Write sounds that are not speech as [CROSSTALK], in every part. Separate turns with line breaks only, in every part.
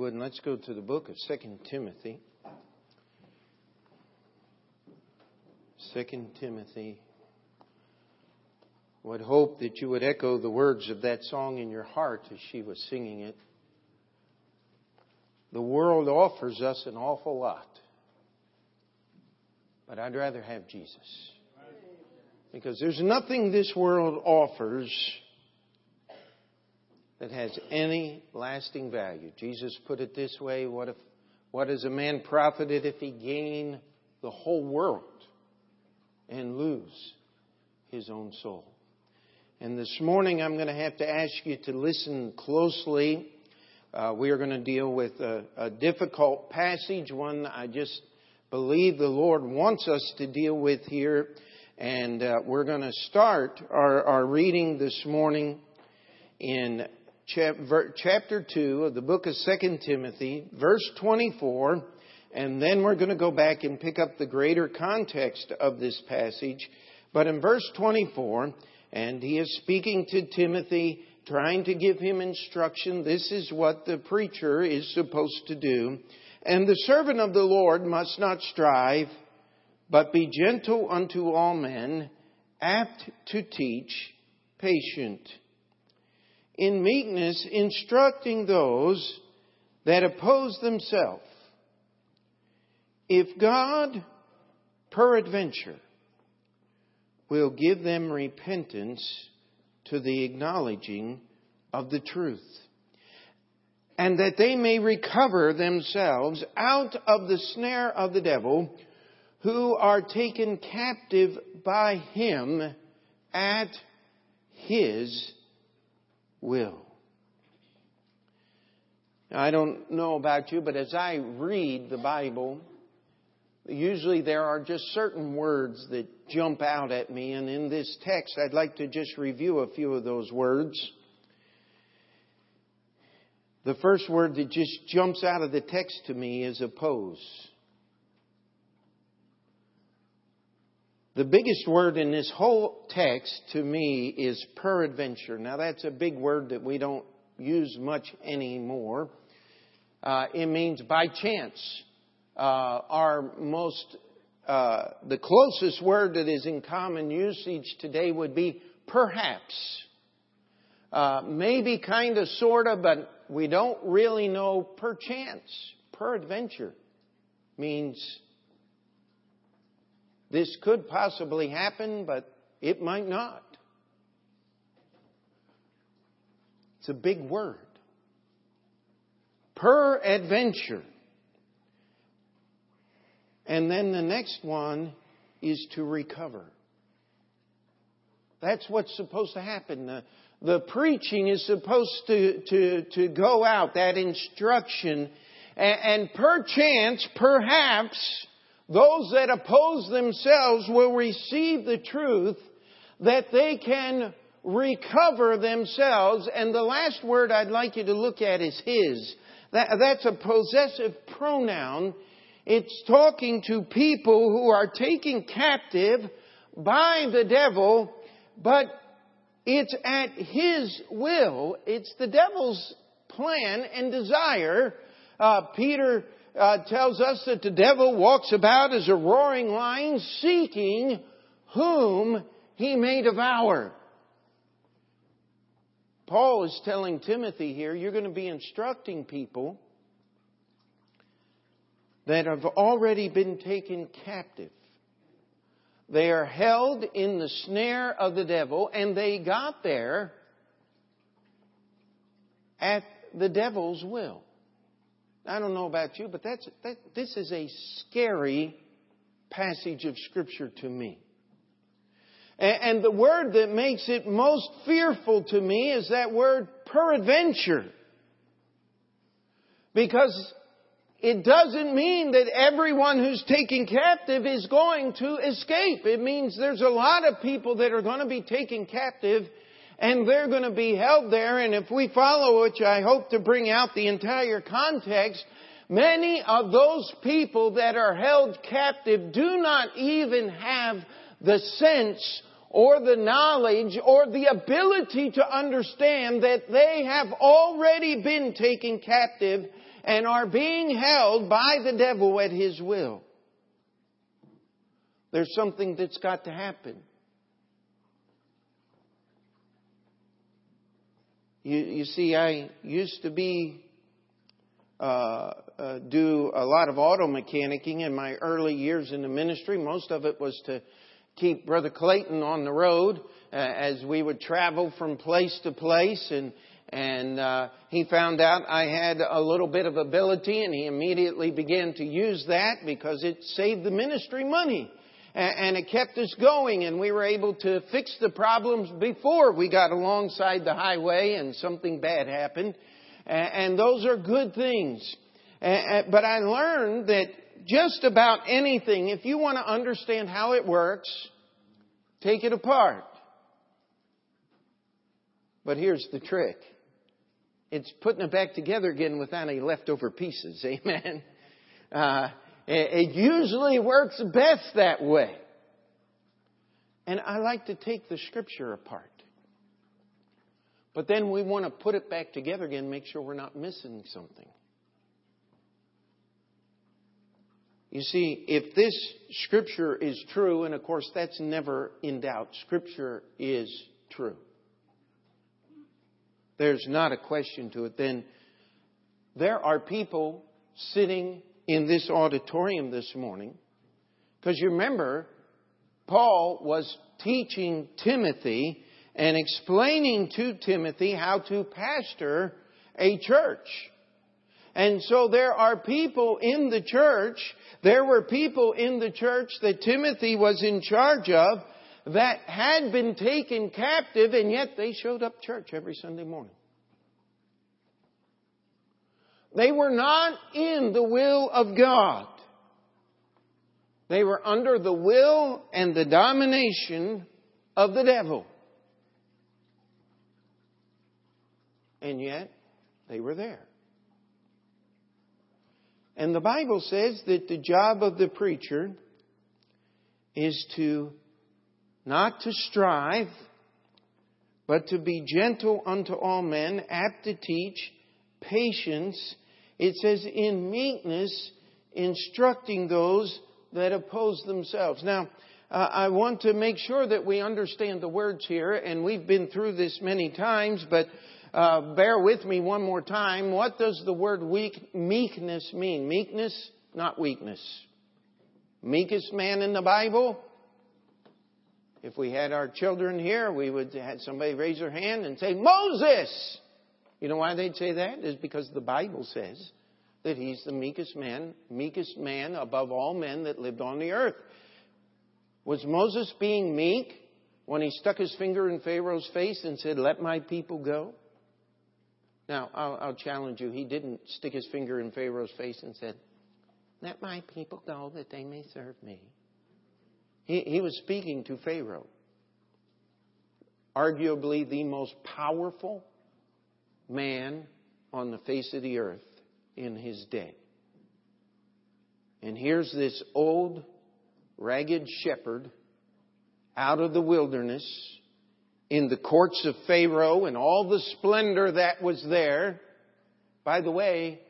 would, let's go to the book of Second Timothy. Second Timothy. Would hope that you would echo the words of that song in your heart as she was singing it. The world offers us an awful lot, but I'd rather have Jesus. Because there's nothing this world offers that has any lasting value. Jesus put it this way what, if, what is a man profited if he gain the whole world and lose his own soul? And this morning I'm going to have to ask you to listen closely. Uh, we are going to deal with a, a difficult passage, one I just believe the Lord wants us to deal with here. And uh, we're going to start our, our reading this morning in chapter 2 of the book of 2 Timothy, verse 24, and then we're going to go back and pick up the greater context of this passage. But in verse 24, and he is speaking to Timothy, trying to give him instruction. This is what the preacher is supposed to do. And the servant of the Lord must not strive, but be gentle unto all men, apt to teach, patient in meekness, instructing those that oppose themselves. If God, peradventure, will give them repentance to the acknowledging of the truth, and that they may recover themselves out of the snare of the devil, who are taken captive by him at his will. Now, I don't know about you, but as I read the Bible, usually there are just certain words that jump out at me, and in this text, I'd like to just review a few of those words. The first word that just jumps out of the text to me is oppose. The biggest word in this whole text to me is peradventure. Now that's a big word that we don't use much anymore. Uh, it means by chance. Uh, our most, uh, the closest word that is in common usage today would be perhaps. Uh, maybe kind of, sort of, but we don't really know perchance. Peradventure means this could possibly happen, but it might not. It's a big word. Peradventure. And then the next one is to recover. That's what's supposed to happen. The, the preaching is supposed to, to, to go out, that instruction, and, and perchance, perhaps, those that oppose themselves will receive the truth that they can recover themselves. And the last word I'd like you to look at is his. That, that's a possessive pronoun. It's talking to people who are taken captive by the devil, but it's at his will. It's the devil's plan and desire. Uh, Peter uh, tells us that the devil walks about as a roaring lion seeking whom he may devour. Paul is telling Timothy here, you're going to be instructing people that have already been taken captive. They are held in the snare of the devil, and they got there at the devil's will. I don't know about you, but that's, that, this is a scary passage of Scripture to me. And, and the word that makes it most fearful to me is that word peradventure. Because it doesn't mean that everyone who's taken captive is going to escape. It means there's a lot of people that are going to be taken captive and they're going to be held there. And if we follow, which I hope to bring out the entire context, many of those people that are held captive do not even have the sense or the knowledge or the ability to understand that they have already been taken captive and are being held by the devil at his will. There's something that's got to happen. You, you see, I used to be uh, uh, do a lot of auto mechanicking in my early years in the ministry. Most of it was to keep Brother Clayton on the road uh, as we would travel from place to place and and uh, he found out I had a little bit of ability and he immediately began to use that because it saved the ministry money and it kept us going and we were able to fix the problems before we got alongside the highway and something bad happened and those are good things but I learned that just about anything if you want to understand how it works take it apart but here's the trick it's putting it back together again without any leftover pieces. [LAUGHS] Amen. Uh, it usually works best that way. And I like to take the scripture apart. But then we want to put it back together again, make sure we're not missing something. You see, if this scripture is true, and of course that's never in doubt, scripture is true there's not a question to it, then there are people sitting in this auditorium this morning. Because you remember, Paul was teaching Timothy and explaining to Timothy how to pastor a church. And so there are people in the church, there were people in the church that Timothy was in charge of that had been taken captive and yet they showed up church every Sunday morning. They were not in the will of God. They were under the will and the domination of the devil. And yet, they were there. And the Bible says that the job of the preacher is to not to strive, but to be gentle unto all men, apt to teach, patience. It says, in meekness, instructing those that oppose themselves. Now, uh, I want to make sure that we understand the words here, and we've been through this many times, but uh, bear with me one more time. What does the word weak, meekness mean? Meekness, not weakness. Meekest man in the Bible, if we had our children here, we would have somebody raise their hand and say, Moses! You know why they'd say that? Is because the Bible says that he's the meekest man, meekest man above all men that lived on the earth. Was Moses being meek when he stuck his finger in Pharaoh's face and said, Let my people go? Now, I'll, I'll challenge you. He didn't stick his finger in Pharaoh's face and said, Let my people go that they may serve me. He, he was speaking to Pharaoh, arguably the most powerful man on the face of the earth in his day. And here's this old, ragged shepherd out of the wilderness in the courts of Pharaoh and all the splendor that was there. By the way,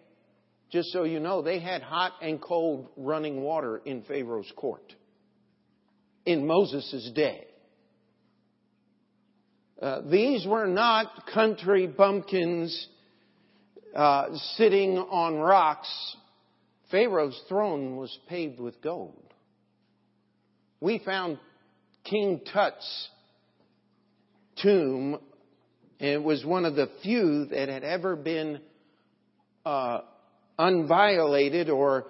just so you know, they had hot and cold running water in Pharaoh's court in Moses' day. Uh, these were not country bumpkins uh, sitting on rocks. Pharaoh's throne was paved with gold. We found King Tut's tomb, and it was one of the few that had ever been uh, unviolated or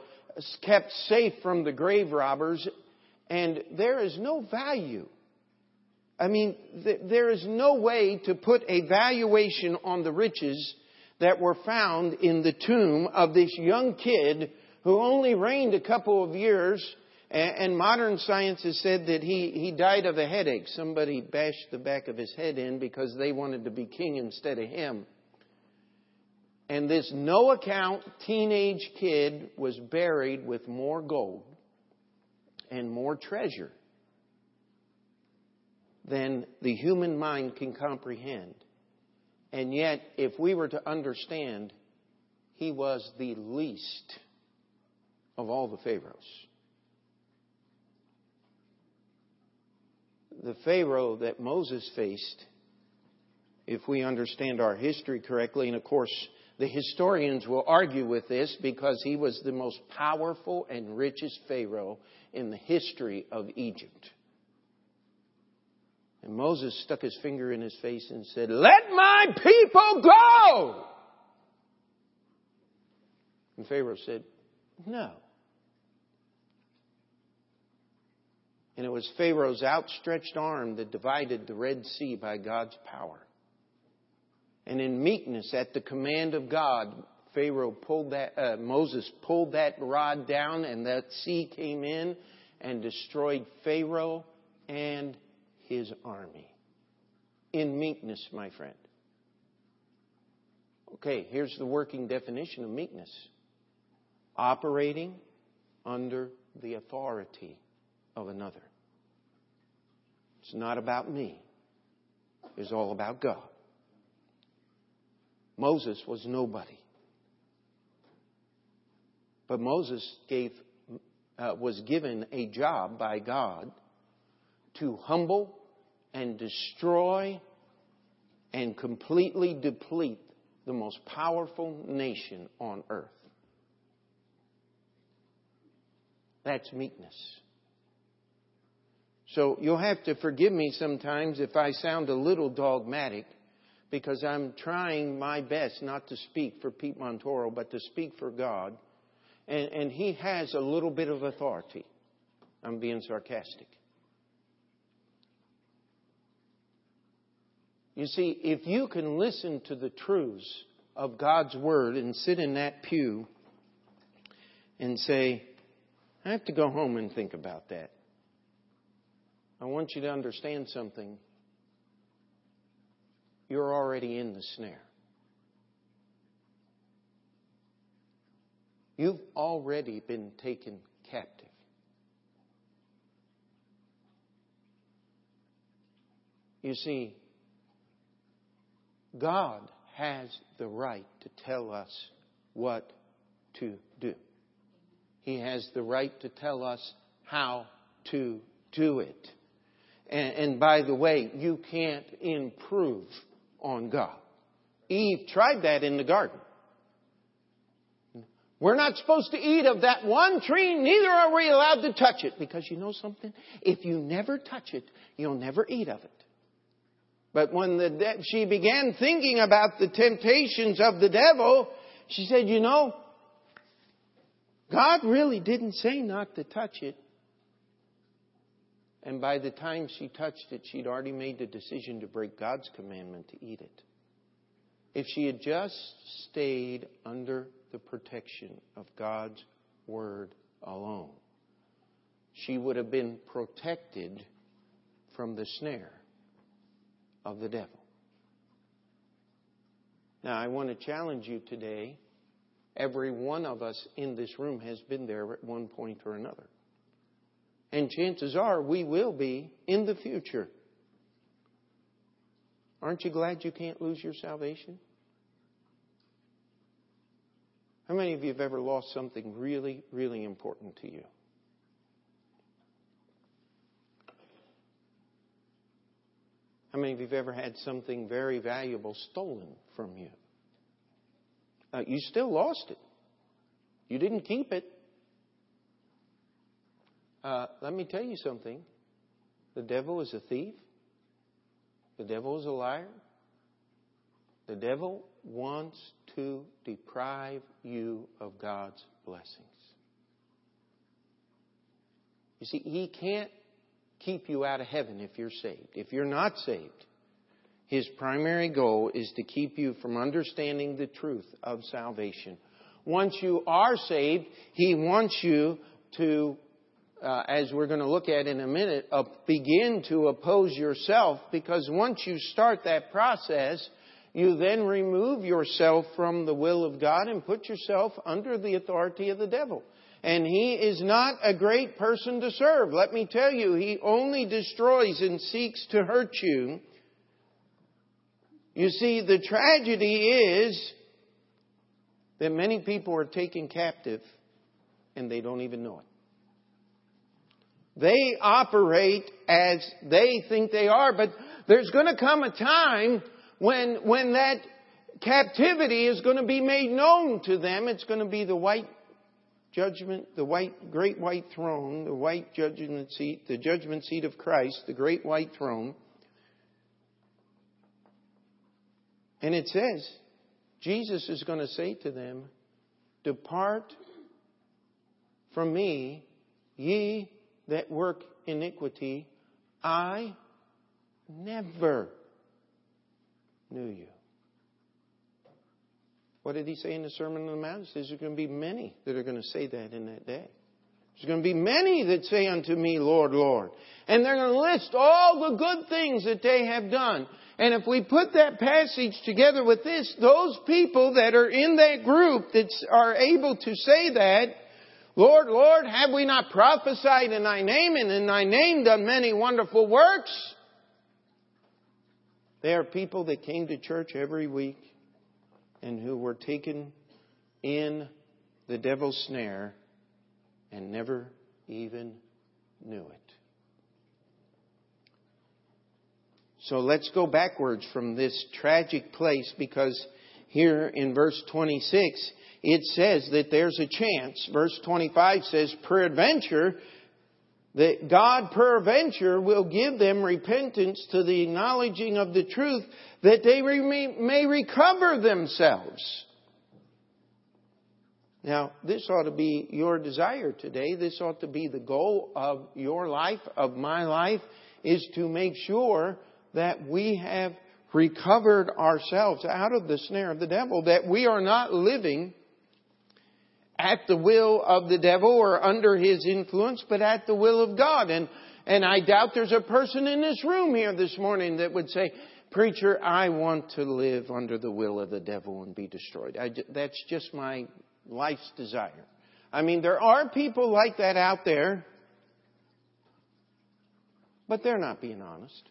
kept safe from the grave robbers and there is no value. I mean, th- there is no way to put a valuation on the riches that were found in the tomb of this young kid who only reigned a couple of years. And, and modern science has said that he, he died of a headache. Somebody bashed the back of his head in because they wanted to be king instead of him. And this no account teenage kid was buried with more gold and more treasure than the human mind can comprehend. And yet, if we were to understand, he was the least of all the Pharaohs. The Pharaoh that Moses faced, if we understand our history correctly, and of course, the historians will argue with this because he was the most powerful and richest Pharaoh in the history of Egypt. And Moses stuck his finger in his face and said, Let my people go! And Pharaoh said, No. And it was Pharaoh's outstretched arm that divided the Red Sea by God's power. And in meekness, at the command of God, Pharaoh pulled that, uh, Moses pulled that rod down, and that sea came in and destroyed Pharaoh and his army. In meekness, my friend. Okay, here's the working definition of meekness operating under the authority of another. It's not about me, it's all about God. Moses was nobody. But Moses gave, uh, was given a job by God to humble and destroy and completely deplete the most powerful nation on earth. That's meekness. So you'll have to forgive me sometimes if I sound a little dogmatic because I'm trying my best not to speak for Pete Montoro, but to speak for God. And, and he has a little bit of authority. I'm being sarcastic. You see, if you can listen to the truths of God's Word and sit in that pew and say, I have to go home and think about that. I want you to understand something you're already in the snare. You've already been taken captive. You see, God has the right to tell us what to do. He has the right to tell us how to do it. And, and by the way, you can't improve on God. Eve tried that in the garden. We're not supposed to eat of that one tree, neither are we allowed to touch it. Because you know something? If you never touch it, you'll never eat of it. But when de- she began thinking about the temptations of the devil, she said, you know, God really didn't say not to touch it. And by the time she touched it, she'd already made the decision to break God's commandment to eat it. If she had just stayed under the protection of God's Word alone, she would have been protected from the snare of the devil. Now, I want to challenge you today. Every one of us in this room has been there at one point or another. And chances are we will be in the future. Aren't you glad you can't lose your salvation? How many of you have ever lost something really, really important to you? How many of you have ever had something very valuable stolen from you? Uh, you still lost it. You didn't keep it. Uh, let me tell you something. The devil is a thief. The devil is a liar. The devil wants to deprive you of God's blessings. You see, he can't keep you out of heaven if you're saved. If you're not saved, his primary goal is to keep you from understanding the truth of salvation. Once you are saved, he wants you to uh, as we're going to look at in a minute, uh, begin to oppose yourself because once you start that process, you then remove yourself from the will of God and put yourself under the authority of the devil. And he is not a great person to serve. Let me tell you, he only destroys and seeks to hurt you. You see, the tragedy is that many people are taken captive and they don't even know it. They operate as they think they are, but there's going to come a time when, when that captivity is going to be made known to them. It's going to be the white judgment, the white, great white throne, the white judgment seat, the judgment seat of Christ, the great white throne. And it says, Jesus is going to say to them, Depart from me, ye that work iniquity. I never knew you. What did he say in the Sermon on the Mount? He says there's going to be many that are going to say that in that day. There's going to be many that say unto me, Lord, Lord. And they're going to list all the good things that they have done. And if we put that passage together with this, those people that are in that group that are able to say that, Lord, Lord, have we not prophesied in thy name and in thy name done many wonderful works? They are people that came to church every week and who were taken in the devil's snare and never even knew it. So let's go backwards from this tragic place because here in verse 26 it says that there's a chance. Verse 25 says, peradventure, that God peradventure will give them repentance to the acknowledging of the truth that they may recover themselves. Now, this ought to be your desire today. This ought to be the goal of your life, of my life, is to make sure that we have recovered ourselves out of the snare of the devil, that we are not living at the will of the devil or under his influence, but at the will of God. And, and I doubt there's a person in this room here this morning that would say, Preacher, I want to live under the will of the devil and be destroyed. I, that's just my life's desire. I mean, there are people like that out there, but they're not being honest.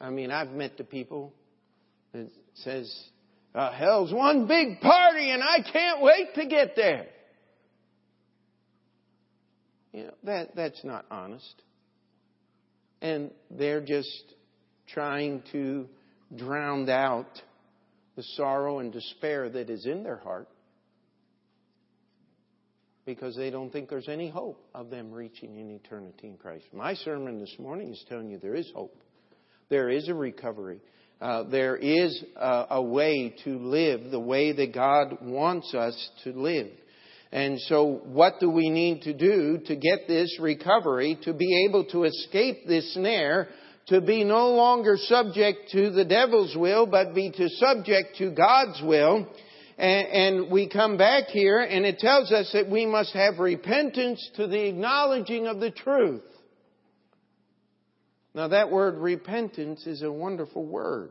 I mean, I've met the people that says, uh, hell's one big party and I can't wait to get there. You know, that, that's not honest. And they're just trying to drown out the sorrow and despair that is in their heart because they don't think there's any hope of them reaching an eternity in Christ. My sermon this morning is telling you there is hope. There is a recovery. Uh, there is a, a way to live the way that God wants us to live. And so what do we need to do to get this recovery, to be able to escape this snare, to be no longer subject to the devil's will, but be to subject to God's will? And, and we come back here and it tells us that we must have repentance to the acknowledging of the truth. Now, that word repentance is a wonderful word.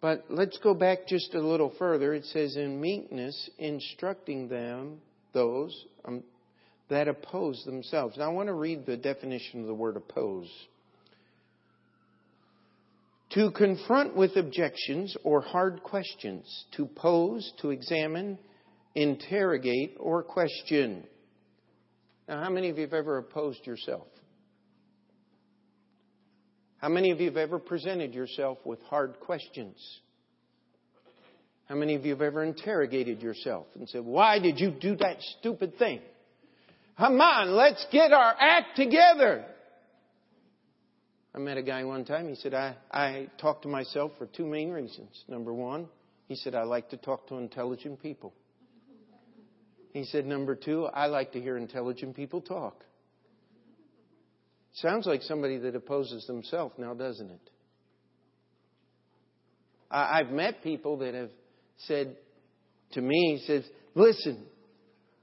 But let's go back just a little further. It says, in meekness, instructing them, those um, that oppose themselves. Now, I want to read the definition of the word oppose. To confront with objections or hard questions, to pose, to examine, interrogate, or question. Now, how many of you have ever opposed yourself? How many of you have ever presented yourself with hard questions? How many of you have ever interrogated yourself and said, Why did you do that stupid thing? Come on, let's get our act together. I met a guy one time. He said, I, I talk to myself for two main reasons. Number one, he said, I like to talk to intelligent people. He said, Number two, I like to hear intelligent people talk. Sounds like somebody that opposes themselves now, doesn't it? I've met people that have said to me, says, listen,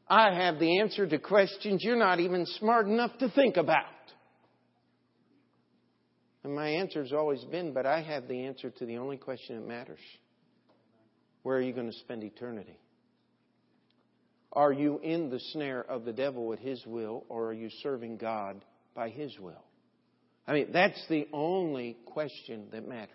I have the answer to questions you're not even smart enough to think about. And my answer has always been, but I have the answer to the only question that matters. Where are you going to spend eternity? Are you in the snare of the devil at his will, or are you serving God by His will? I mean, that's the only question that matters.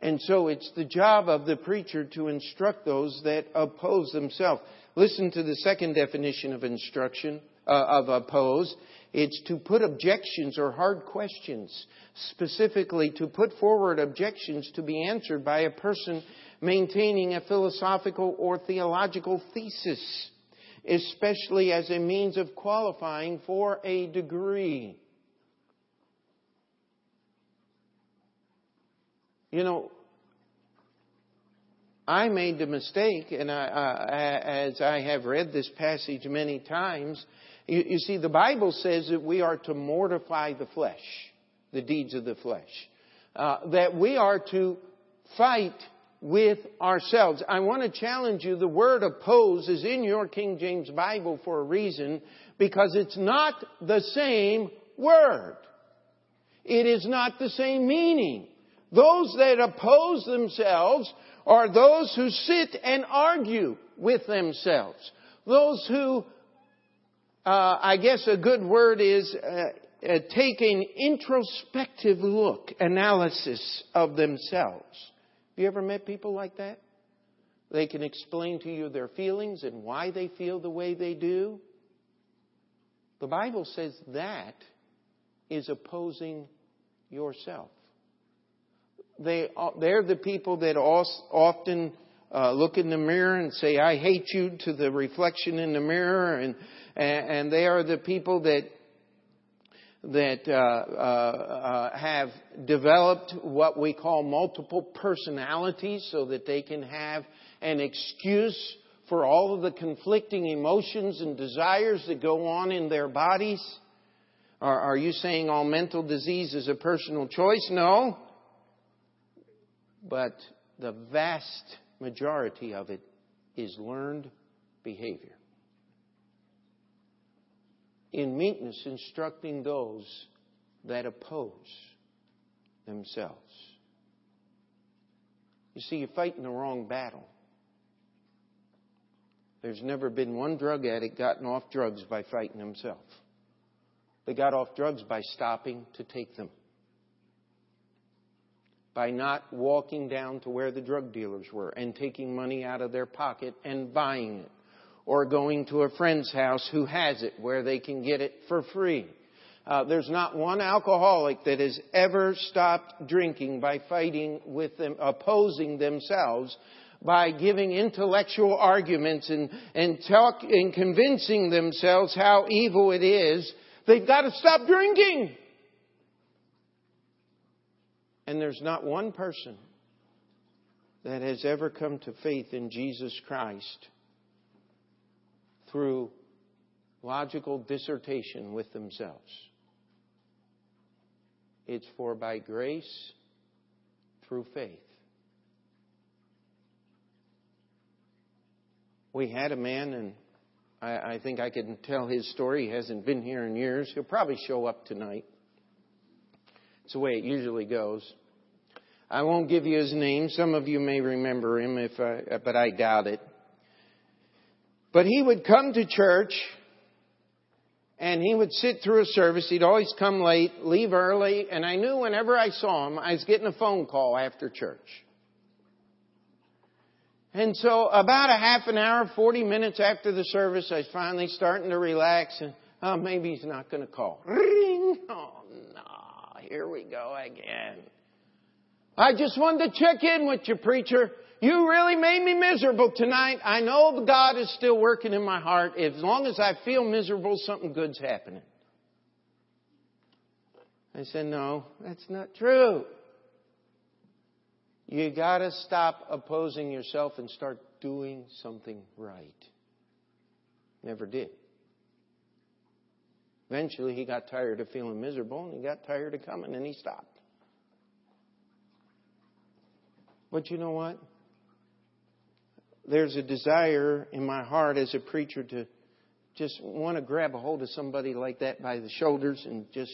And so it's the job of the preacher to instruct those that oppose themselves. Listen to the second definition of instruction, uh, of oppose. It's to put objections or hard questions, specifically to put forward objections to be answered by a person maintaining a philosophical or theological thesis, especially as a means of qualifying for a degree. You know, I made the mistake, and I, as I have read this passage many times, you, you, see, the Bible says that we are to mortify the flesh, the deeds of the flesh, uh, that we are to fight with ourselves. I want to challenge you. The word oppose is in your King James Bible for a reason, because it's not the same word. It is not the same meaning. Those that oppose themselves are those who sit and argue with themselves. Those who, uh, I guess a good word is uh, uh, take an introspective look, analysis of themselves. Have you ever met people like that? They can explain to you their feelings and why they feel the way they do. The Bible says that is opposing yourself. They, they're the people that often uh, look in the mirror and say, I hate you to the reflection in the mirror. And, and they are the people that, that uh, uh, uh, have developed what we call multiple personalities so that they can have an excuse for all of the conflicting emotions and desires that go on in their bodies. Are, are you saying all mental disease is a personal choice? No but the vast majority of it is learned behavior. In meekness, instructing those that oppose themselves. You see, you're fighting the wrong battle. There's never been one drug addict gotten off drugs by fighting himself. They got off drugs by stopping to take them by not walking down to where the drug dealers were and taking money out of their pocket and buying it. Or going to a friend's house who has it where they can get it for free. Uh, there's not one alcoholic that has ever stopped drinking by fighting with them, opposing themselves by giving intellectual arguments and, and talk, and convincing themselves how evil it is. They've got to stop drinking. And there's not one person that has ever come to faith in Jesus Christ through logical dissertation with themselves. It's for by grace through faith. We had a man, and I, I think I can tell his story. He hasn't been here in years. He'll probably show up tonight. It's the way it usually goes. I won't give you his name. Some of you may remember him, if I, but I doubt it. But he would come to church and he would sit through a service. He'd always come late, leave early, and I knew whenever I saw him, I was getting a phone call after church. And so about a half an hour, 40 minutes after the service, I was finally starting to relax and, oh, maybe he's not going to call. Ring! Oh, no. here we go again. I just wanted to check in with you, preacher. You really made me miserable tonight. I know God is still working in my heart. As long as I feel miserable, something good's happening. I said, no, that's not true. You gotta stop opposing yourself and start doing something right. Never did. Eventually, he got tired of feeling miserable and he got tired of coming and he stopped. But you know what? There's a desire in my heart as a preacher to just want to grab a hold of somebody like that by the shoulders and just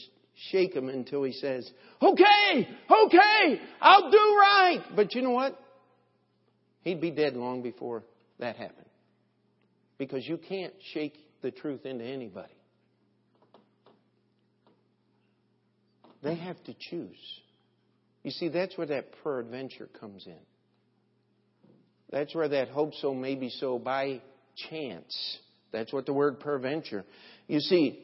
shake him until he says, okay, okay, I'll do right. But you know what? He'd be dead long before that happened. Because you can't shake the truth into anybody. They have to choose. You see, that's where that peradventure comes in. That's where that hope so, maybe so, by chance. That's what the word peradventure. You see,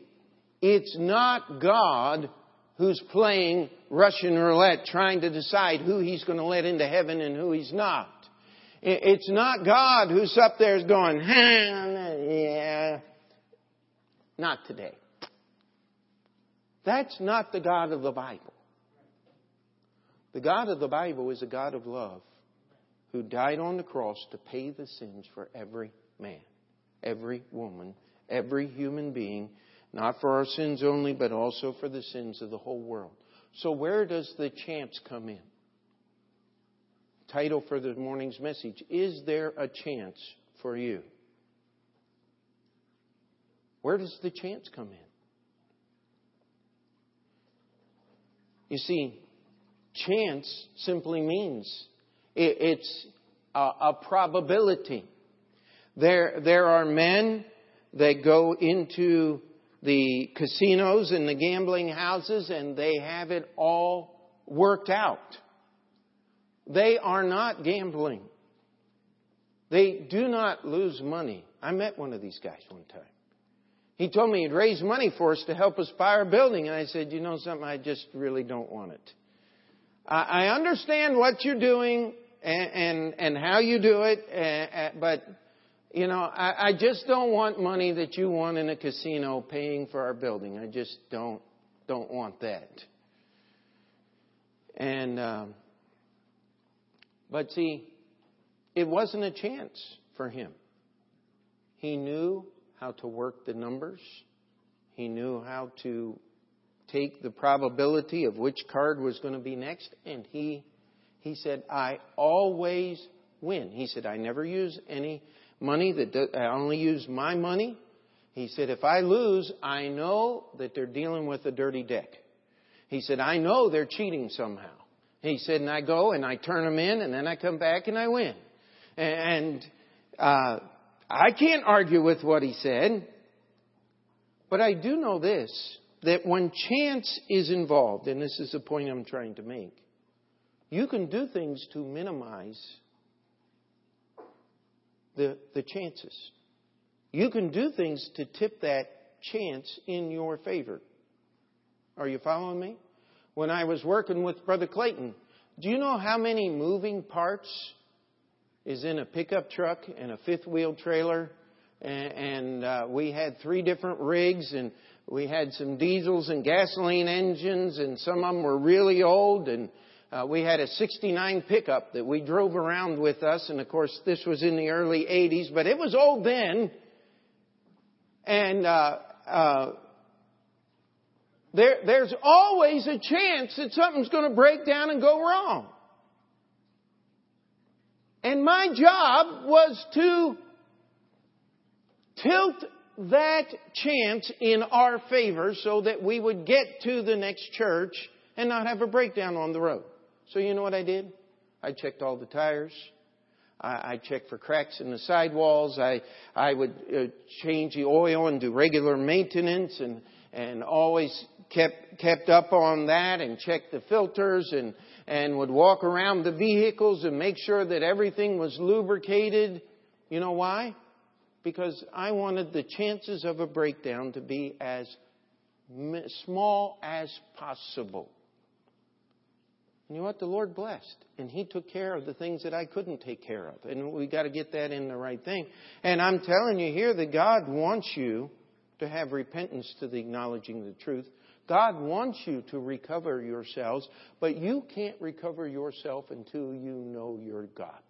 it's not God who's playing Russian roulette trying to decide who he's going to let into heaven and who he's not. It's not God who's up there going, yeah. Not today. That's not the God of the Bible. The God of the Bible is a God of love who died on the cross to pay the sins for every man, every woman, every human being, not for our sins only, but also for the sins of the whole world. So where does the chance come in? Title for the morning's message Is there a chance for you? Where does the chance come in? You see, chance simply means it's a, a probability. There, there are men that go into the casinos and the gambling houses and they have it all worked out. They are not gambling. They do not lose money. I met one of these guys one time. He told me he'd raise money for us to help us buy our building, and I said, You know something? I just really don't want it. I understand what you're doing and, and, and how you do it, and, but, you know, I, I just don't want money that you want in a casino paying for our building. I just don't, don't want that. And, um, but see, it wasn't a chance for him. He knew how to work the numbers. He knew how to take the probability of which card was going to be next, and he he said, "I always win." He said, "I never use any money that do, I only use my money." He said, "If I lose, I know that they're dealing with a dirty deck." He said, "I know they're cheating somehow." He said, and I go and I turn them in, and then I come back and I win. And uh, I can't argue with what he said, but I do know this that when chance is involved, and this is the point I'm trying to make, you can do things to minimize the, the chances. You can do things to tip that chance in your favor. Are you following me? when I was working with Brother Clayton. Do you know how many moving parts is in a pickup truck and a fifth wheel trailer? And, and uh, we had three different rigs, and we had some diesels and gasoline engines, and some of them were really old. And uh, we had a 69 pickup that we drove around with us, and of course, this was in the early 80s, but it was old then. And uh, uh, there, there's always a chance that something's going to break down and go wrong. And my job was to tilt that chance in our favor so that we would get to the next church and not have a breakdown on the road. So you know what I did? I checked all the tires. I, I checked for cracks in the sidewalls. I I would uh, change the oil and do regular maintenance and and always kept kept up on that and checked the filters and and would walk around the vehicles and make sure that everything was lubricated. You know why? Because I wanted the chances of a breakdown to be as small as possible. And you know what? The Lord blessed. And He took care of the things that I couldn't take care of. And we got to get that in the right thing. And I'm telling you here that God wants you to have repentance to the acknowledging the truth. God wants you to recover yourselves, but you can't recover yourself until you know your God.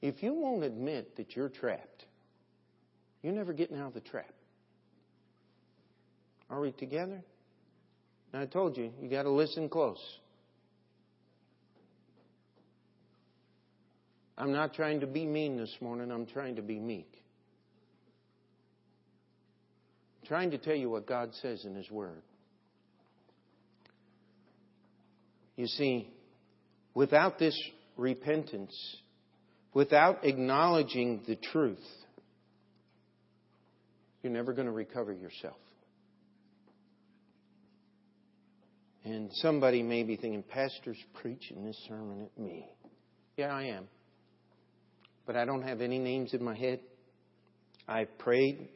If you won't admit that you're trapped, you're never getting out of the trap. Are we together? Now, I told you, you got to listen close. I'm not trying to be mean this morning, I'm trying to be meek. trying to tell you what God says in His Word. You see, without this repentance, without acknowledging the truth, you're never going to recover yourself. And somebody may be thinking, Pastor's preaching this sermon at me. Yeah, I am. But I don't have any names in my head. I've prayed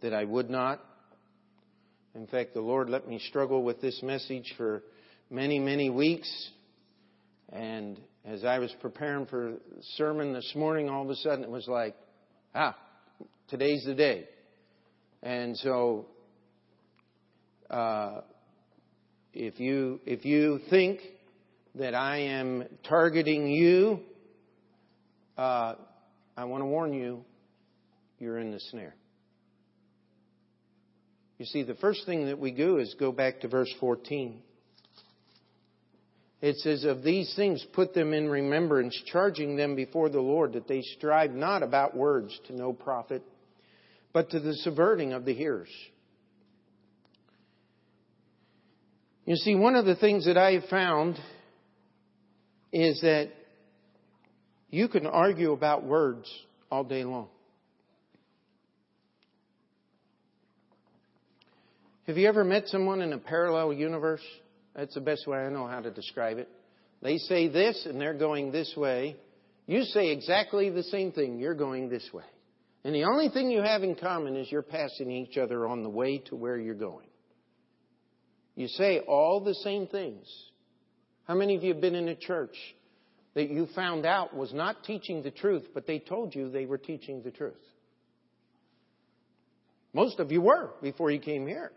that I would not. In fact, the Lord let me struggle with this message for many, many weeks. And as I was preparing for sermon this morning, all of a sudden it was like, ah, today's the day. And so, uh, if you if you think that I am targeting you, uh, I want to warn you, you're in the snare. You see, the first thing that we do is go back to verse 14. It says, Of these things put them in remembrance, charging them before the Lord that they strive not about words to no profit, but to the subverting of the hearers. You see, one of the things that I have found is that you can argue about words all day long. Have you ever met someone in a parallel universe? That's the best way I know how to describe it. They say this and they're going this way. You say exactly the same thing. You're going this way. And the only thing you have in common is you're passing each other on the way to where you're going. You say all the same things. How many of you have been in a church that you found out was not teaching the truth, but they told you they were teaching the truth? Most of you were before you came here.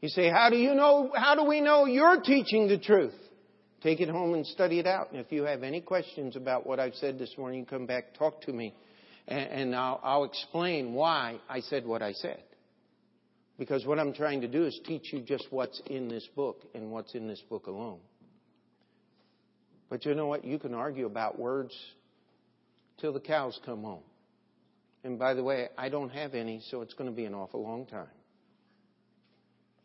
You say, how do you know, how do we know you're teaching the truth? Take it home and study it out. And if you have any questions about what I've said this morning, come back, talk to me, and, I'll, I'll explain why I said what I said. Because what I'm trying to do is teach you just what's in this book and what's in this book alone. But you know what? You can argue about words till the cows come home. And by the way, I don't have any, so it's going to be an awful long time.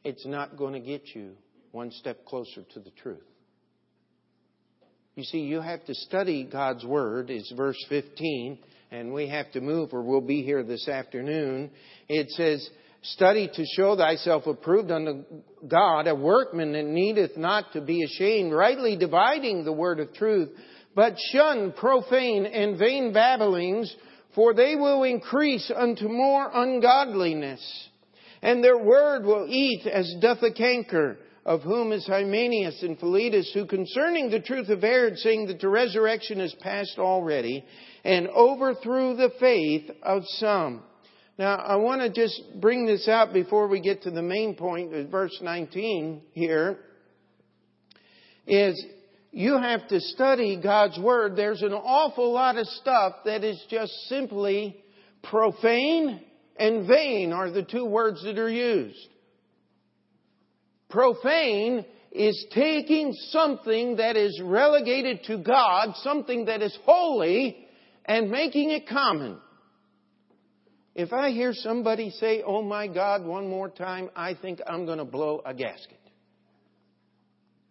It's not going to get you one step closer to the truth. You see, you have to study God's Word, it's verse 15, and we have to move or we'll be here this afternoon. It says, Study to show thyself approved unto God, a workman that needeth not to be ashamed, rightly dividing the word of truth, but shun profane and vain babblings, for they will increase unto more ungodliness. And their word will eat as doth a canker, of whom is Hymenaeus and Philetus, who concerning the truth averred, saying that the resurrection is past already, and overthrew the faith of some. Now, I want to just bring this out before we get to the main point of verse 19 here. Is you have to study God's Word. There's an awful lot of stuff that is just simply profane and vain are the two words that are used. Profane is taking something that is relegated to God, something that is holy, and making it common. If I hear somebody say, oh my God, one more time, I think I'm going to blow a gasket.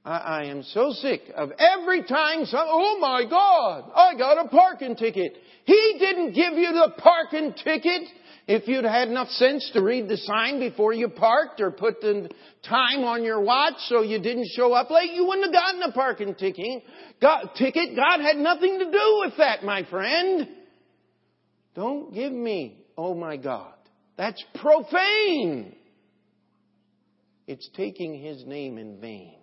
I, I am so sick of every time some, oh my God, I got a parking ticket. He didn't give you the parking ticket. If you'd had enough sense to read the sign before you parked or put the time on your watch so you didn't show up late, you wouldn't have gotten a parking ticket. Ticket. God had nothing to do with that, my friend. Don't give me oh my God. That's profane. It's taking his name in vain.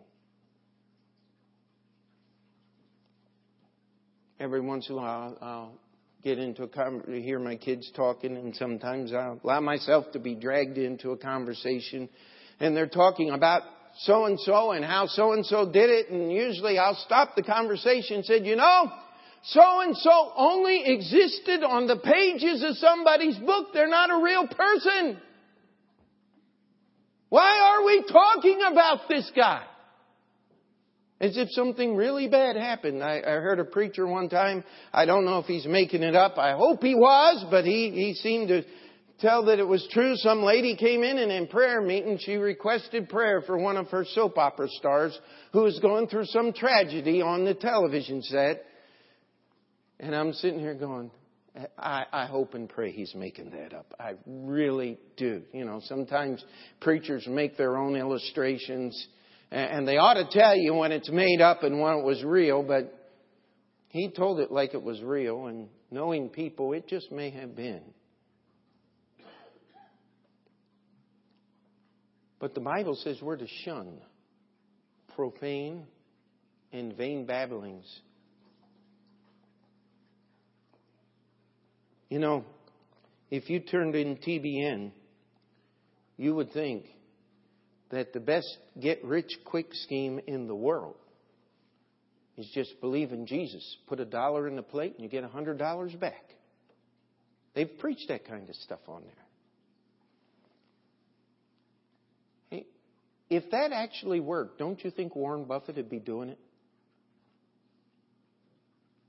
Every once in a while, I'll get into a conversation, hear my kids talking, and sometimes I'll allow myself to be dragged into a conversation, and they're talking about so and so and how so and so did it, and usually I'll stop the conversation and say, you know, so and so only existed on the pages of somebody's book. They're not a real person. Why are we talking about this guy? As if something really bad happened. I, I, heard a preacher one time, I don't know if he's making it up. I hope he was, but he, he seemed to tell that it was true. Some lady came in and in prayer meeting, she requested prayer for one of her soap opera stars who was going through some tragedy on the television set. And I'm sitting here going, I, I hope and pray he's making that up. I really do. You know, sometimes preachers make their own illustrations, and they ought to tell you when it's made up and when it was real, but he told it like it was real, and knowing people, it just may have been. But the Bible says we're to shun profane and vain babblings You know, if you turned in TBN, you would think that the best get rich quick scheme in the world is just believe in Jesus. Put a dollar in the plate and you get a hundred dollars back. They've preached that kind of stuff on there. If that actually worked, don't you think Warren Buffett would be doing it?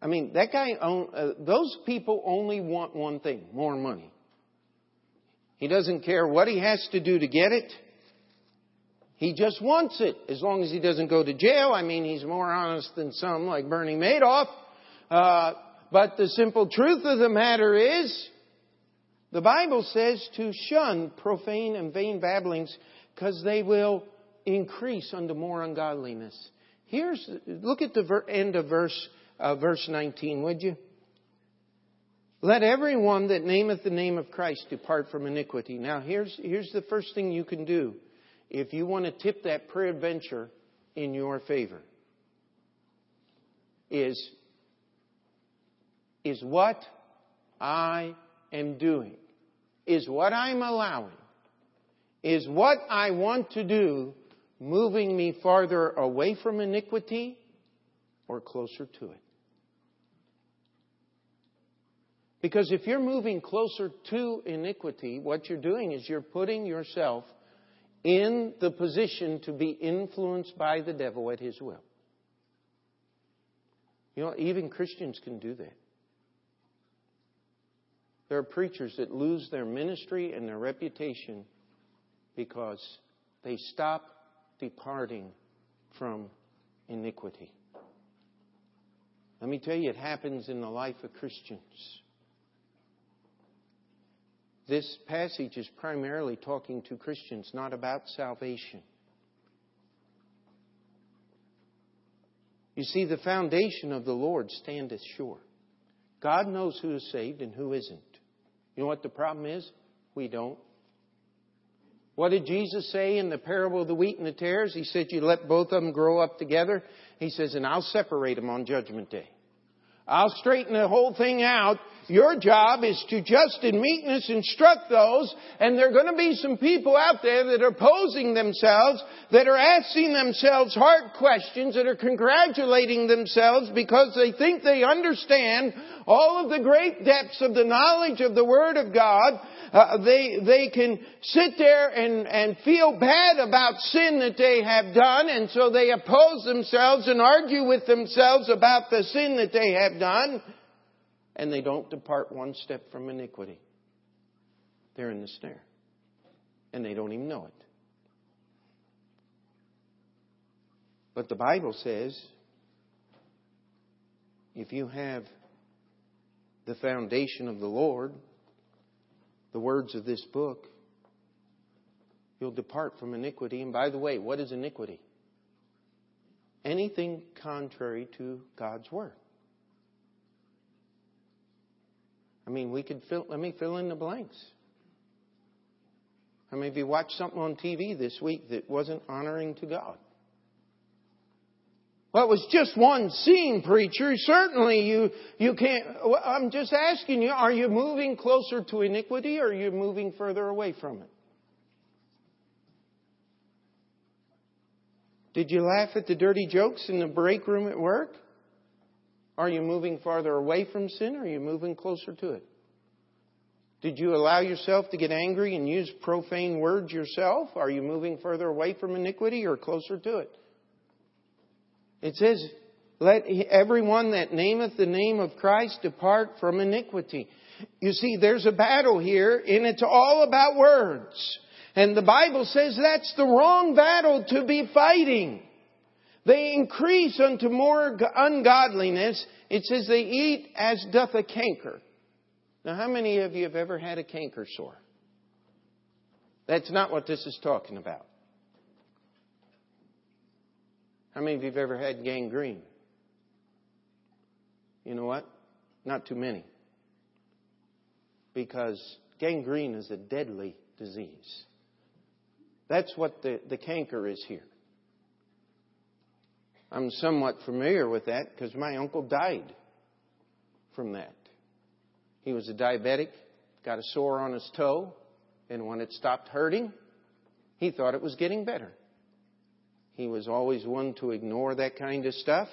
I mean, that guy, uh, those people only want one thing more money. He doesn't care what he has to do to get it. He just wants it, as long as he doesn't go to jail. I mean, he's more honest than some, like Bernie Madoff. Uh, but the simple truth of the matter is, the Bible says to shun profane and vain babblings, because they will increase unto more ungodliness. Here's, look at the end of verse uh, verse 19, would you? Let everyone that nameth the name of Christ depart from iniquity. Now, here's, here's the first thing you can do if you want to tip that peradventure in your favor. Is, is what I am doing, is what I'm allowing, is what I want to do moving me farther away from iniquity or closer to it? Because if you're moving closer to iniquity, what you're doing is you're putting yourself in the position to be influenced by the devil at his will. You know, even Christians can do that. There are preachers that lose their ministry and their reputation because they stop departing from iniquity. Let me tell you, it happens in the life of Christians. This passage is primarily talking to Christians, not about salvation. You see, the foundation of the Lord standeth sure. God knows who is saved and who isn't. You know what the problem is? We don't. What did Jesus say in the parable of the wheat and the tares? He said, You let both of them grow up together. He says, And I'll separate them on Judgment Day. I'll straighten the whole thing out. Your job is to just in meekness instruct those, and there are going to be some people out there that are posing themselves, that are asking themselves hard questions, that are congratulating themselves because they think they understand all of the great depths of the knowledge of the Word of God, uh, they, they can sit there and, and feel bad about sin that they have done, and so they oppose themselves and argue with themselves about the sin that they have done, and they don't depart one step from iniquity. They're in the snare, and they don't even know it. But the Bible says if you have the foundation of the Lord, the words of this book, you'll depart from iniquity. And by the way, what is iniquity? Anything contrary to God's Word. I mean, we could fill, let me fill in the blanks. I mean, if you watched something on TV this week that wasn't honoring to God? Well, it was just one scene, preacher. Certainly you, you can't, I'm just asking you, are you moving closer to iniquity or are you moving further away from it? Did you laugh at the dirty jokes in the break room at work? Are you moving farther away from sin or are you moving closer to it? Did you allow yourself to get angry and use profane words yourself? Are you moving further away from iniquity or closer to it? It says, Let everyone that nameth the name of Christ depart from iniquity. You see, there's a battle here, and it's all about words. And the Bible says that's the wrong battle to be fighting. They increase unto more ungodliness. It says they eat as doth a canker. Now, how many of you have ever had a canker sore? That's not what this is talking about. How many of you have ever had gangrene? You know what? Not too many. Because gangrene is a deadly disease. That's what the, the canker is here. I'm somewhat familiar with that because my uncle died from that. He was a diabetic, got a sore on his toe, and when it stopped hurting, he thought it was getting better. He was always one to ignore that kind of stuff.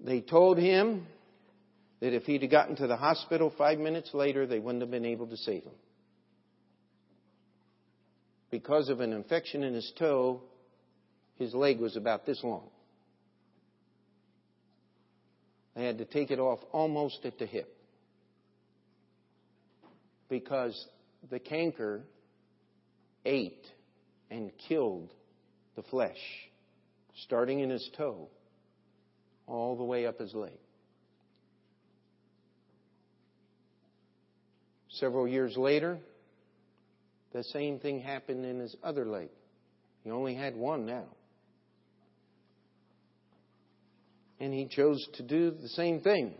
They told him that if he'd have gotten to the hospital five minutes later, they wouldn't have been able to save him. Because of an infection in his toe, his leg was about this long. They had to take it off almost at the hip because the canker ate and killed the flesh, starting in his toe all the way up his leg. Several years later, the same thing happened in his other leg. He only had one now. And he chose to do the same thing,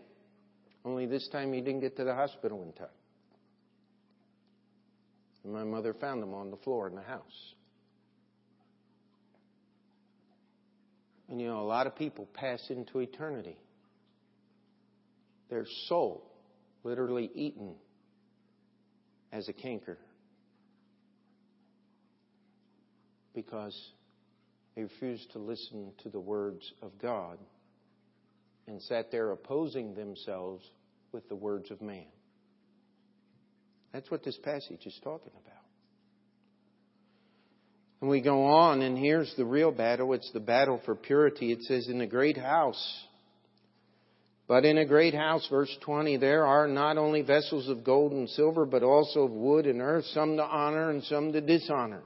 only this time he didn't get to the hospital in time. And my mother found him on the floor in the house. And you know, a lot of people pass into eternity. Their soul literally eaten as a canker because they refused to listen to the words of God and sat there opposing themselves with the words of man. That's what this passage is talking about. And we go on, and here's the real battle. It's the battle for purity. It says, In a great house. But in a great house, verse 20, there are not only vessels of gold and silver, but also of wood and earth, some to honor and some to dishonor.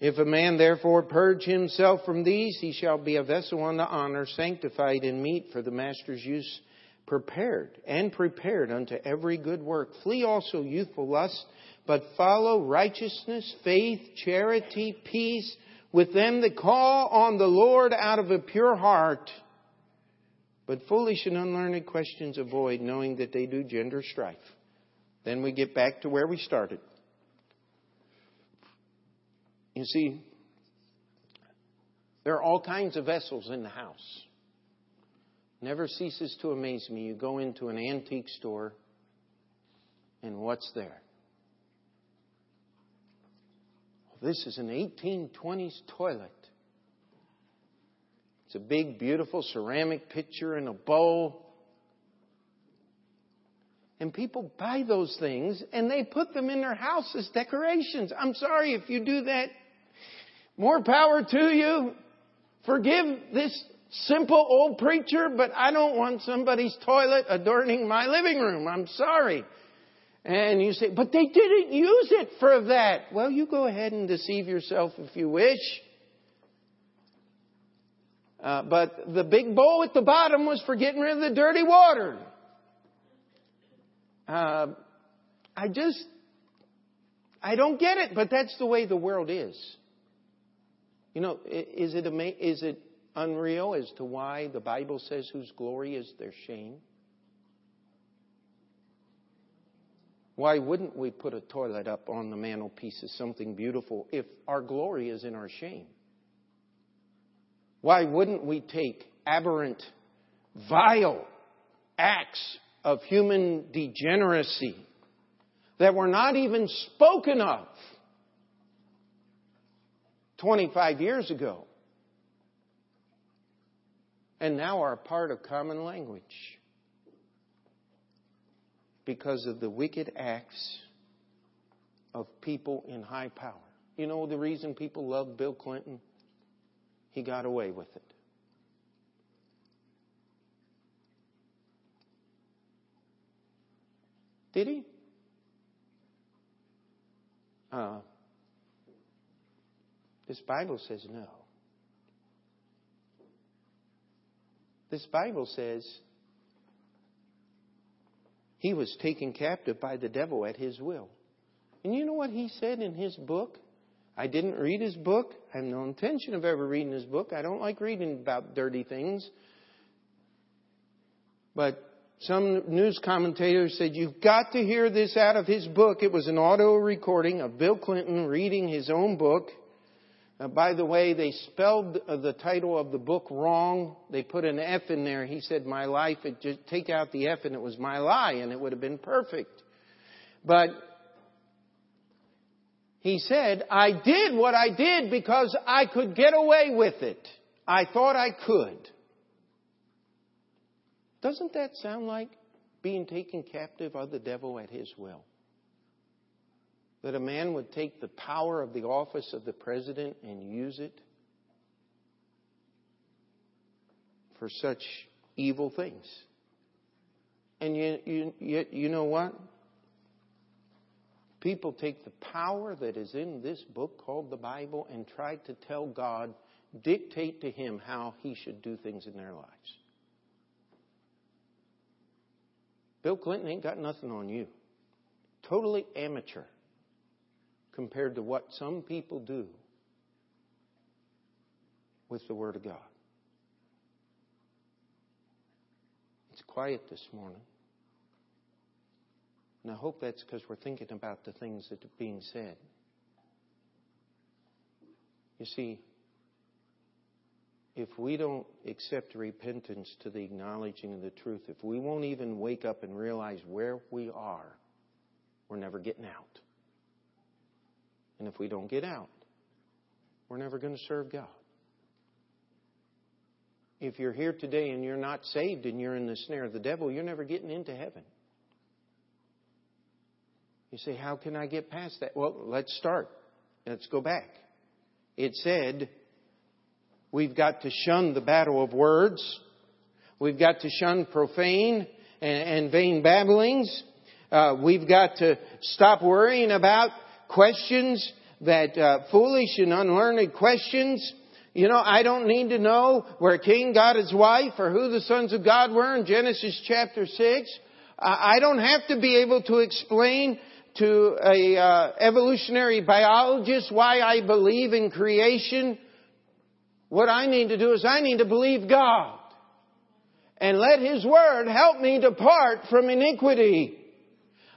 If a man therefore purge himself from these, he shall be a vessel unto honor, sanctified and meet for the master's use, prepared and prepared unto every good work. Flee also youthful lust, but follow righteousness, faith, charity, peace with them that call on the Lord out of a pure heart. But foolish and unlearned questions avoid, knowing that they do gender strife. Then we get back to where we started. You see, there are all kinds of vessels in the house. Never ceases to amaze me. You go into an antique store, and what's there? This is an 1820s toilet. It's a big, beautiful ceramic pitcher in a bowl. And people buy those things and they put them in their house as decorations. I'm sorry if you do that. More power to you. Forgive this simple old preacher, but I don't want somebody's toilet adorning my living room. I'm sorry. And you say, but they didn't use it for that. Well, you go ahead and deceive yourself if you wish. Uh, but the big bowl at the bottom was for getting rid of the dirty water. Uh, I just, I don't get it, but that's the way the world is. You know, is it, ama- is it unreal as to why the Bible says whose glory is their shame? Why wouldn't we put a toilet up on the mantelpiece as something beautiful if our glory is in our shame? Why wouldn't we take aberrant, vile acts of human degeneracy that were not even spoken of 25 years ago and now are part of common language? because of the wicked acts of people in high power. You know the reason people love Bill Clinton? He got away with it. Did he? Uh, this Bible says no. This Bible says he was taken captive by the devil at his will. And you know what he said in his book? I didn't read his book. I have no intention of ever reading his book. I don't like reading about dirty things. But some news commentators said, You've got to hear this out of his book. It was an audio recording of Bill Clinton reading his own book. Uh, by the way, they spelled uh, the title of the book wrong. They put an F in there. He said, My life, it just take out the F and it was my lie, and it would have been perfect. But he said, I did what I did because I could get away with it. I thought I could. Doesn't that sound like being taken captive of the devil at his will? That a man would take the power of the office of the president and use it for such evil things. And you, you, you know what? People take the power that is in this book called the Bible and try to tell God, dictate to Him how He should do things in their lives. Bill Clinton ain't got nothing on you. Totally amateur compared to what some people do with the Word of God. It's quiet this morning. And I hope that's because we're thinking about the things that are being said. You see, if we don't accept repentance to the acknowledging of the truth, if we won't even wake up and realize where we are, we're never getting out. And if we don't get out, we're never going to serve God. If you're here today and you're not saved and you're in the snare of the devil, you're never getting into heaven. You say, How can I get past that? Well, let's start. Let's go back. It said, We've got to shun the battle of words. We've got to shun profane and, vain babblings. Uh, we've got to stop worrying about questions that uh, foolish and unlearned questions. You know, I don't need to know where Cain got his wife or who the sons of God were in Genesis chapter 6. I don't have to be able to explain to a uh, evolutionary biologist why I believe in creation. What I need to do is I need to believe God and let His Word help me depart from iniquity.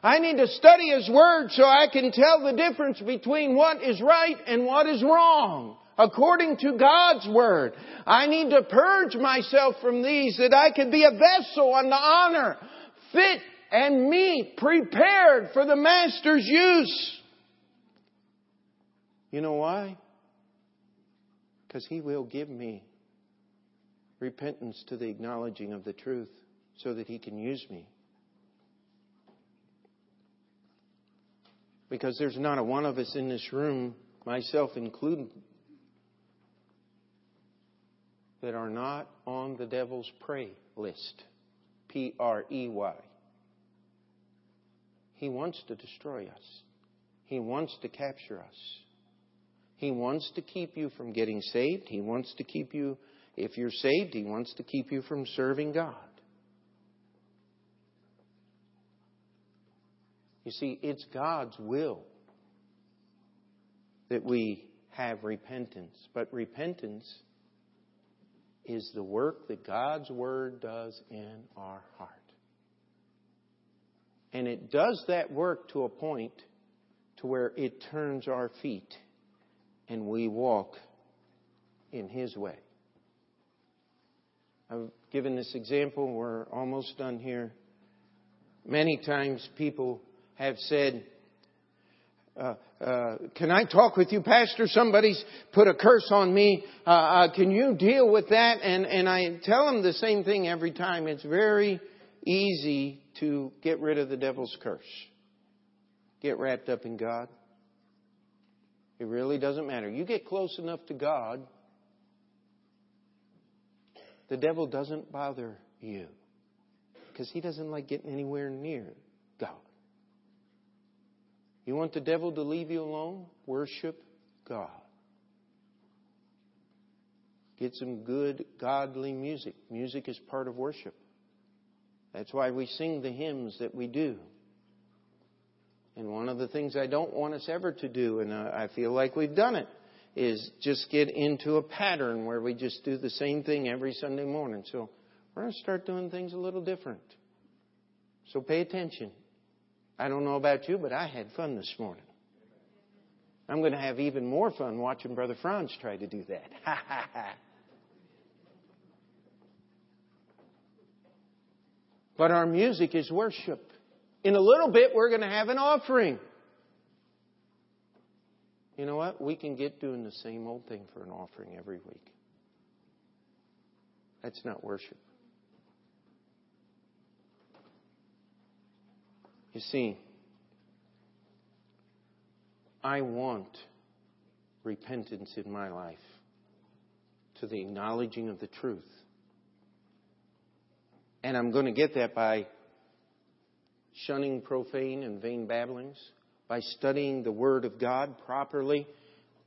I need to study His Word so I can tell the difference between what is right and what is wrong. According to God's Word. I need to purge myself from these that I can be a vessel unto honor, fit and meet, prepared for the Master's use. You know why? Because He will give me repentance to the acknowledging of the truth so that He can use me. Because there's not a one of us in this room, myself included, that are not on the devil's prey list. P R E Y. He wants to destroy us. He wants to capture us. He wants to keep you from getting saved. He wants to keep you, if you're saved, He wants to keep you from serving God. You see, it's God's will that we have repentance. But repentance is the work that God's Word does in our heart. And it does that work to a point to where it turns our feet and we walk in His way. I've given this example. We're almost done here. Many times people have said, uh, uh, can I talk with you, Pastor? Somebody's put a curse on me. Uh, uh can you deal with that? And, and I tell them the same thing every time. It's very easy to get rid of the devil's curse. Get wrapped up in God. It really doesn't matter. You get close enough to God, the devil doesn't bother you because he doesn't like getting anywhere near God. You want the devil to leave you alone? Worship God. Get some good, godly music. Music is part of worship. That's why we sing the hymns that we do. And one of the things I don't want us ever to do, and I feel like we've done it, is just get into a pattern where we just do the same thing every Sunday morning. So we're going to start doing things a little different. So pay attention. I don't know about you, but I had fun this morning. I'm going to have even more fun watching Brother Franz try to do that. Ha ha ha. But our music is worship. In a little bit, we're going to have an offering. You know what? We can get doing the same old thing for an offering every week. That's not worship. You see, I want repentance in my life to the acknowledging of the truth. And I'm going to get that by shunning profane and vain babblings, by studying the Word of God properly.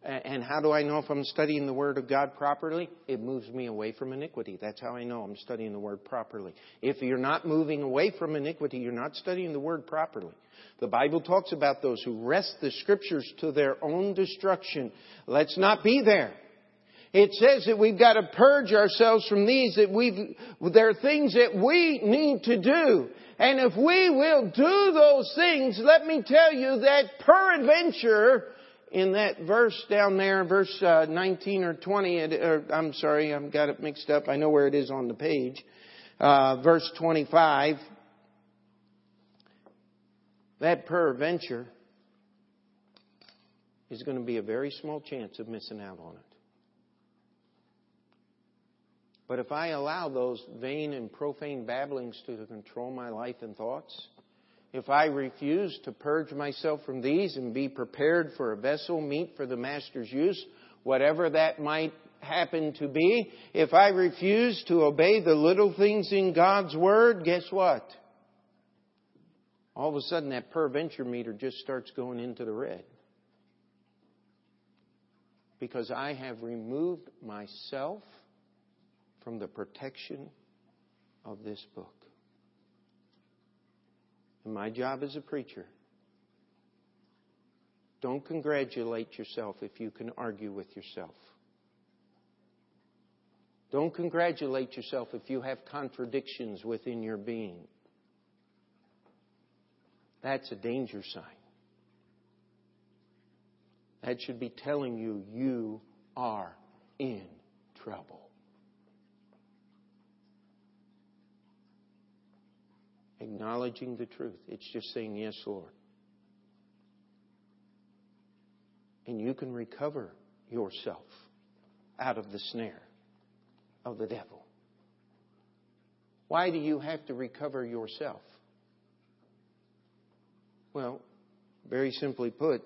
And how do I know if I'm studying the Word of God properly? It moves me away from iniquity. That's how I know I'm studying the Word properly. If you're not moving away from iniquity, you're not studying the Word properly. The Bible talks about those who wrest the Scriptures to their own destruction. Let's not be there. It says that we've got to purge ourselves from these, that we've, there are things that we need to do. And if we will do those things, let me tell you that peradventure, in that verse down there, verse uh, 19 or 20, or, I'm sorry, I've got it mixed up. I know where it is on the page. Uh, verse 25. That peradventure is going to be a very small chance of missing out on it. But if I allow those vain and profane babblings to control my life and thoughts, if I refuse to purge myself from these and be prepared for a vessel meet for the Master's use, whatever that might happen to be, if I refuse to obey the little things in God's Word, guess what? All of a sudden that peradventure meter just starts going into the red. Because I have removed myself from the protection of this book. And my job as a preacher, don't congratulate yourself if you can argue with yourself. Don't congratulate yourself if you have contradictions within your being. That's a danger sign. That should be telling you you are in trouble. Acknowledging the truth. It's just saying, Yes, Lord. And you can recover yourself out of the snare of the devil. Why do you have to recover yourself? Well, very simply put,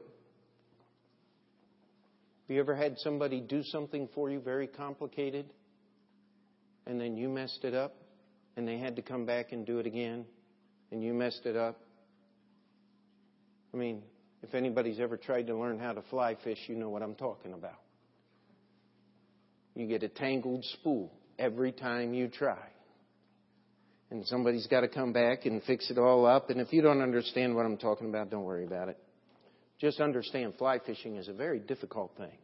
have you ever had somebody do something for you very complicated and then you messed it up and they had to come back and do it again and you messed it up? I mean, if anybody's ever tried to learn how to fly fish, you know what I'm talking about. You get a tangled spool every time you try. And somebody's got to come back and fix it all up. And if you don't understand what I'm talking about, don't worry about it. Just understand fly fishing is a very difficult thing.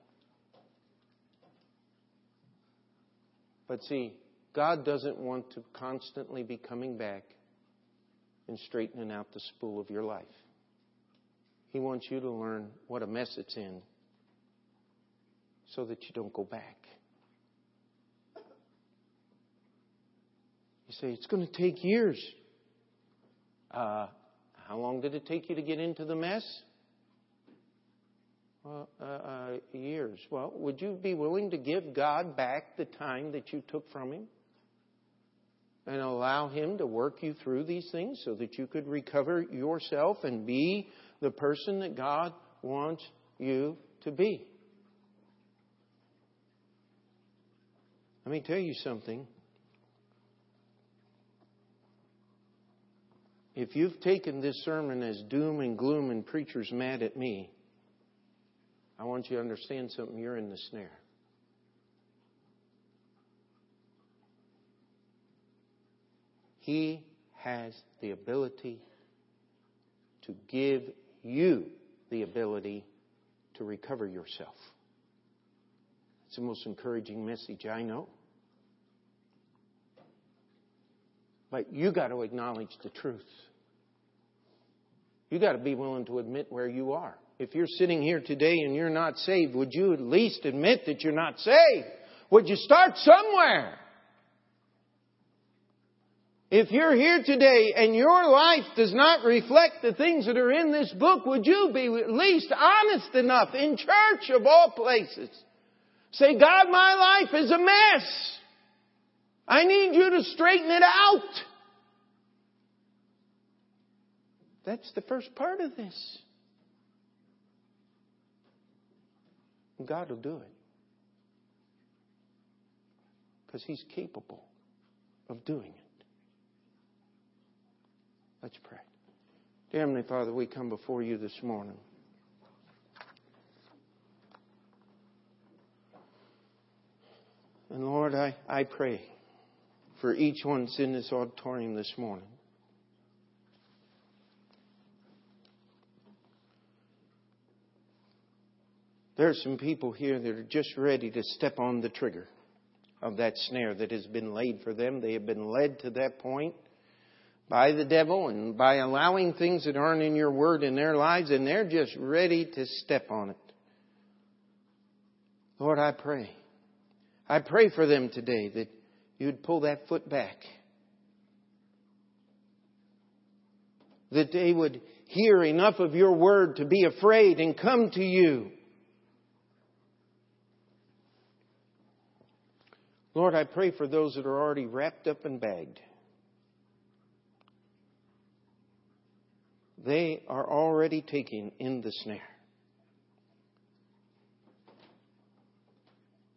But see, God doesn't want to constantly be coming back in straightening out the spool of your life. He wants you to learn what a mess it's in so that you don't go back. You say, it's going to take years. Uh, how long did it take you to get into the mess? Uh, uh, years. Well, would you be willing to give God back the time that you took from Him? And allow Him to work you through these things so that you could recover yourself and be the person that God wants you to be. Let me tell you something. If you've taken this sermon as doom and gloom and preachers mad at me, I want you to understand something. You're in the snare. He has the ability to give you the ability to recover yourself. It's the most encouraging message I know. But you got to acknowledge the truth. You got to be willing to admit where you are. If you're sitting here today and you're not saved, would you at least admit that you're not saved? Would you start somewhere? If you're here today and your life does not reflect the things that are in this book, would you be at least honest enough in church of all places? Say, God, my life is a mess. I need you to straighten it out. That's the first part of this. God will do it. Because He's capable of doing it. Let's pray. Dear Heavenly Father, we come before you this morning. And Lord, I, I pray for each one that's in this auditorium this morning. There are some people here that are just ready to step on the trigger of that snare that has been laid for them. They have been led to that point by the devil and by allowing things that aren't in your word in their lives, and they're just ready to step on it. Lord, I pray. I pray for them today that you'd pull that foot back. That they would hear enough of your word to be afraid and come to you. Lord, I pray for those that are already wrapped up and bagged. They are already taken in the snare.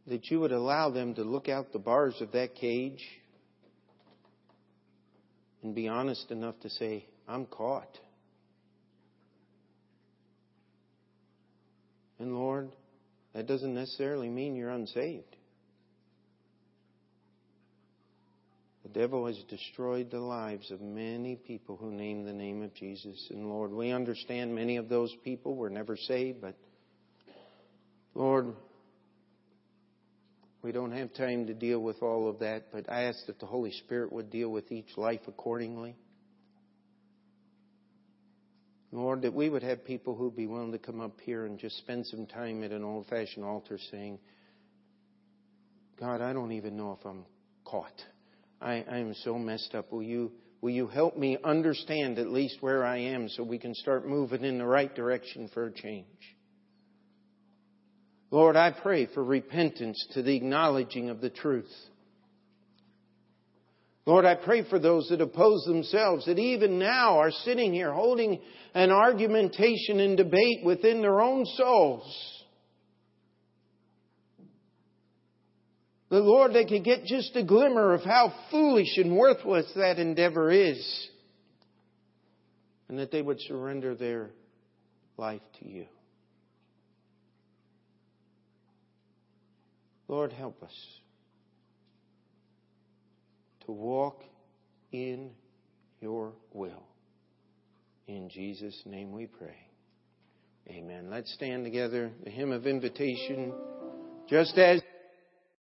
That you would allow them to look out the bars of that cage and be honest enough to say, I'm caught. And Lord, that doesn't necessarily mean you're unsaved. Devil has destroyed the lives of many people who name the name of Jesus. And Lord, we understand many of those people were never saved, but Lord, we don't have time to deal with all of that, but I ask that the Holy Spirit would deal with each life accordingly. Lord, that we would have people who'd be willing to come up here and just spend some time at an old fashioned altar saying, God, I don't even know if I'm caught. I, I am so messed up. Will you, will you help me understand at least where I am so we can start moving in the right direction for a change? Lord, I pray for repentance to the acknowledging of the truth. Lord, I pray for those that oppose themselves, that even now are sitting here holding an argumentation and debate within their own souls. The Lord, they could get just a glimmer of how foolish and worthless that endeavor is. And that they would surrender their life to you. Lord, help us to walk in your will. In Jesus' name we pray. Amen. Let's stand together. The hymn of invitation, just as